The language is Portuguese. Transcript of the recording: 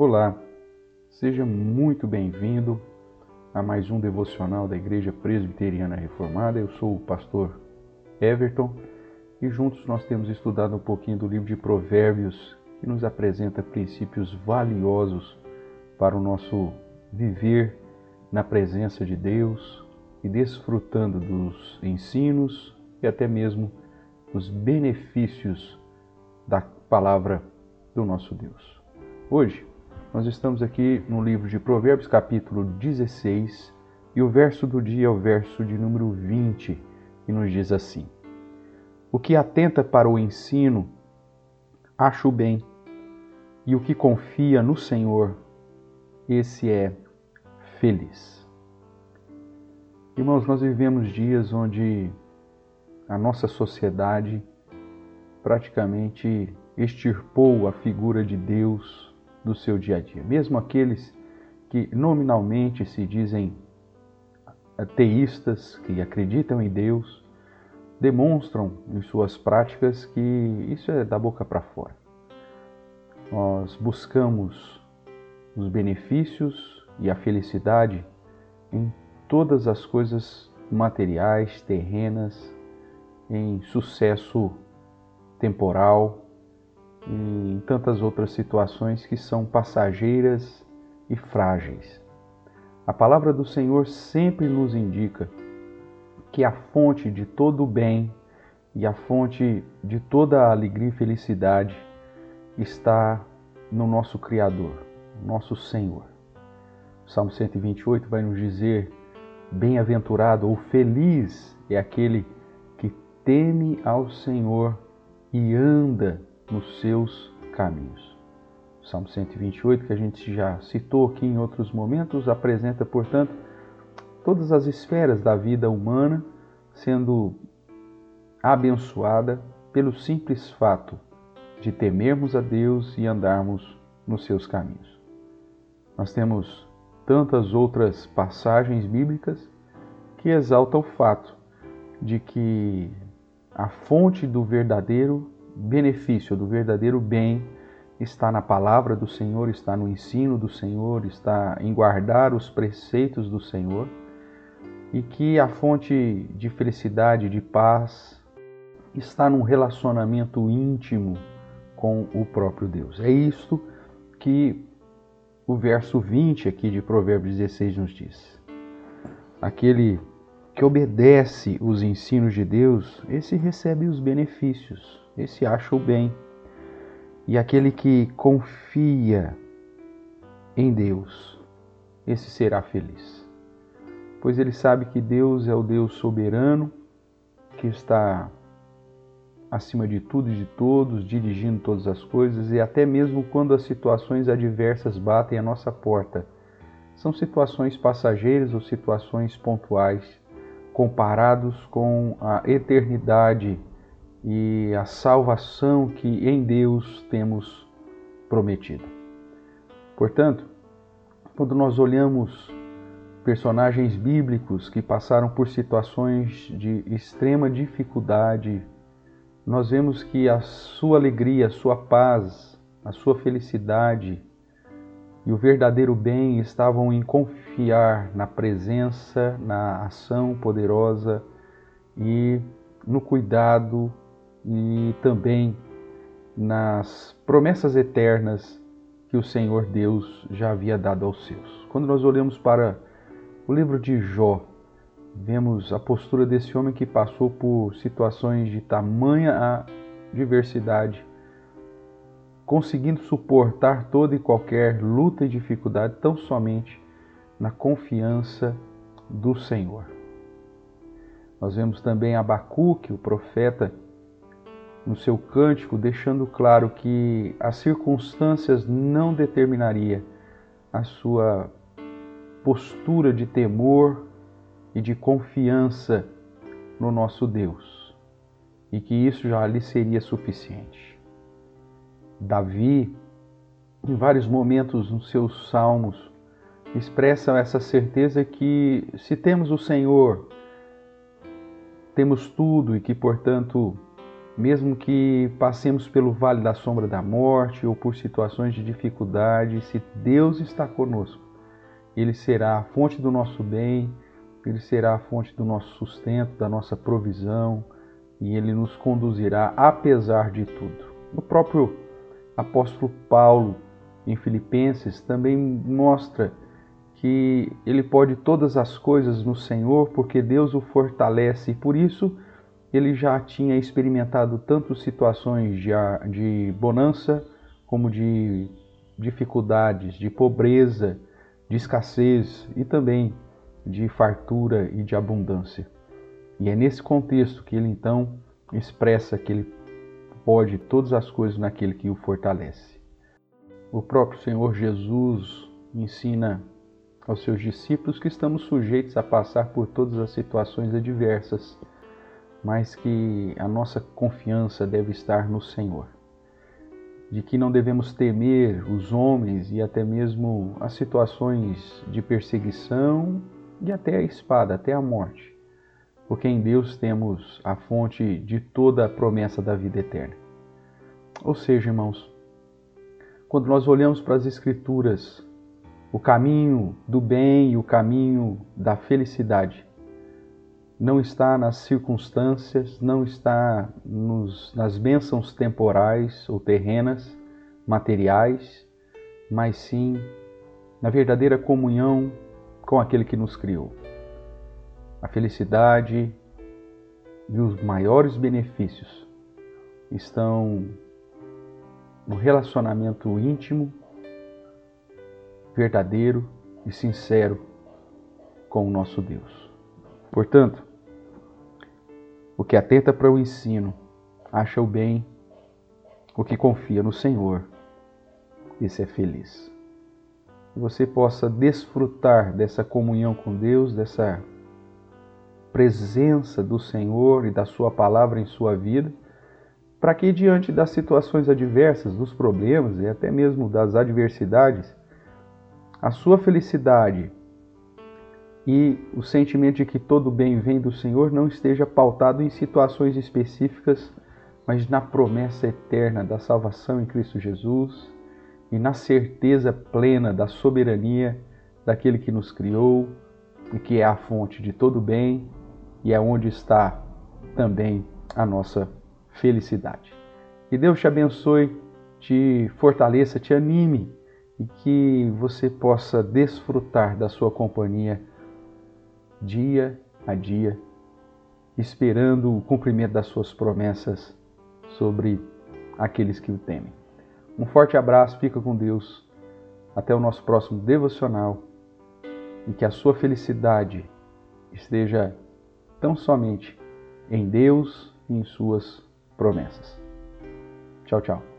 Olá, seja muito bem-vindo a mais um devocional da Igreja Presbiteriana Reformada. Eu sou o pastor Everton e juntos nós temos estudado um pouquinho do livro de Provérbios que nos apresenta princípios valiosos para o nosso viver na presença de Deus e desfrutando dos ensinos e até mesmo dos benefícios da palavra do nosso Deus. Hoje nós estamos aqui no livro de Provérbios, capítulo 16, e o verso do dia é o verso de número 20, que nos diz assim: O que atenta para o ensino, acha o bem, e o que confia no Senhor, esse é feliz. Irmãos, nós vivemos dias onde a nossa sociedade praticamente extirpou a figura de Deus do seu dia a dia. Mesmo aqueles que nominalmente se dizem ateístas, que acreditam em Deus, demonstram em suas práticas que isso é da boca para fora. Nós buscamos os benefícios e a felicidade em todas as coisas materiais, terrenas, em sucesso temporal, e em tantas outras situações que são passageiras e frágeis. A palavra do Senhor sempre nos indica que a fonte de todo o bem e a fonte de toda a alegria e felicidade está no nosso Criador, nosso Senhor. O Salmo 128 vai nos dizer: Bem-aventurado ou feliz é aquele que teme ao Senhor e anda nos seus caminhos. O Salmo 128, que a gente já citou aqui em outros momentos, apresenta, portanto, todas as esferas da vida humana sendo abençoada pelo simples fato de temermos a Deus e andarmos nos seus caminhos. Nós temos tantas outras passagens bíblicas que exaltam o fato de que a fonte do verdadeiro benefício do verdadeiro bem está na palavra do Senhor, está no ensino do Senhor, está em guardar os preceitos do Senhor e que a fonte de felicidade, de paz, está num relacionamento íntimo com o próprio Deus. É isto que o verso 20 aqui de Provérbios 16 nos diz. Aquele que obedece os ensinos de Deus, esse recebe os benefícios esse acha o bem. E aquele que confia em Deus, esse será feliz. Pois ele sabe que Deus é o Deus soberano, que está acima de tudo e de todos, dirigindo todas as coisas, e até mesmo quando as situações adversas batem à nossa porta. São situações passageiras ou situações pontuais, comparados com a eternidade e a salvação que em Deus temos prometido. Portanto, quando nós olhamos personagens bíblicos que passaram por situações de extrema dificuldade, nós vemos que a sua alegria, a sua paz, a sua felicidade e o verdadeiro bem estavam em confiar na presença, na ação poderosa e no cuidado e também nas promessas eternas que o Senhor Deus já havia dado aos seus. Quando nós olhamos para o livro de Jó, vemos a postura desse homem que passou por situações de tamanha diversidade, conseguindo suportar toda e qualquer luta e dificuldade tão somente na confiança do Senhor. Nós vemos também Abacuque, o profeta, no seu cântico, deixando claro que as circunstâncias não determinaria a sua postura de temor e de confiança no nosso Deus, e que isso já lhe seria suficiente. Davi, em vários momentos nos seus salmos, expressa essa certeza que se temos o Senhor, temos tudo e que, portanto, mesmo que passemos pelo vale da sombra da morte ou por situações de dificuldade, se Deus está conosco, Ele será a fonte do nosso bem, Ele será a fonte do nosso sustento, da nossa provisão e Ele nos conduzirá apesar de tudo. O próprio apóstolo Paulo, em Filipenses, também mostra que ele pode todas as coisas no Senhor, porque Deus o fortalece e por isso ele já tinha experimentado tanto situações de, de bonança como de dificuldades, de pobreza, de escassez e também de fartura e de abundância. E é nesse contexto que ele então expressa que ele pode todas as coisas naquele que o fortalece. O próprio Senhor Jesus ensina aos seus discípulos que estamos sujeitos a passar por todas as situações adversas mas que a nossa confiança deve estar no Senhor. De que não devemos temer os homens e até mesmo as situações de perseguição e até a espada, até a morte, porque em Deus temos a fonte de toda a promessa da vida eterna. Ou seja, irmãos, quando nós olhamos para as Escrituras, o caminho do bem e o caminho da felicidade não está nas circunstâncias, não está nos, nas bênçãos temporais ou terrenas, materiais, mas sim na verdadeira comunhão com aquele que nos criou. A felicidade e os maiores benefícios estão no relacionamento íntimo, verdadeiro e sincero com o nosso Deus. Portanto, o que atenta para o ensino acha o bem, o que confia no Senhor, esse é feliz. Que você possa desfrutar dessa comunhão com Deus, dessa presença do Senhor e da Sua palavra em sua vida, para que diante das situações adversas, dos problemas e até mesmo das adversidades, a sua felicidade e o sentimento de que todo bem vem do Senhor não esteja pautado em situações específicas, mas na promessa eterna da salvação em Cristo Jesus e na certeza plena da soberania daquele que nos criou e que é a fonte de todo bem e é onde está também a nossa felicidade. Que Deus te abençoe, te fortaleça, te anime e que você possa desfrutar da sua companhia dia a dia, esperando o cumprimento das suas promessas sobre aqueles que o temem. Um forte abraço, fica com Deus. Até o nosso próximo devocional e que a sua felicidade esteja tão somente em Deus e em suas promessas. Tchau, tchau.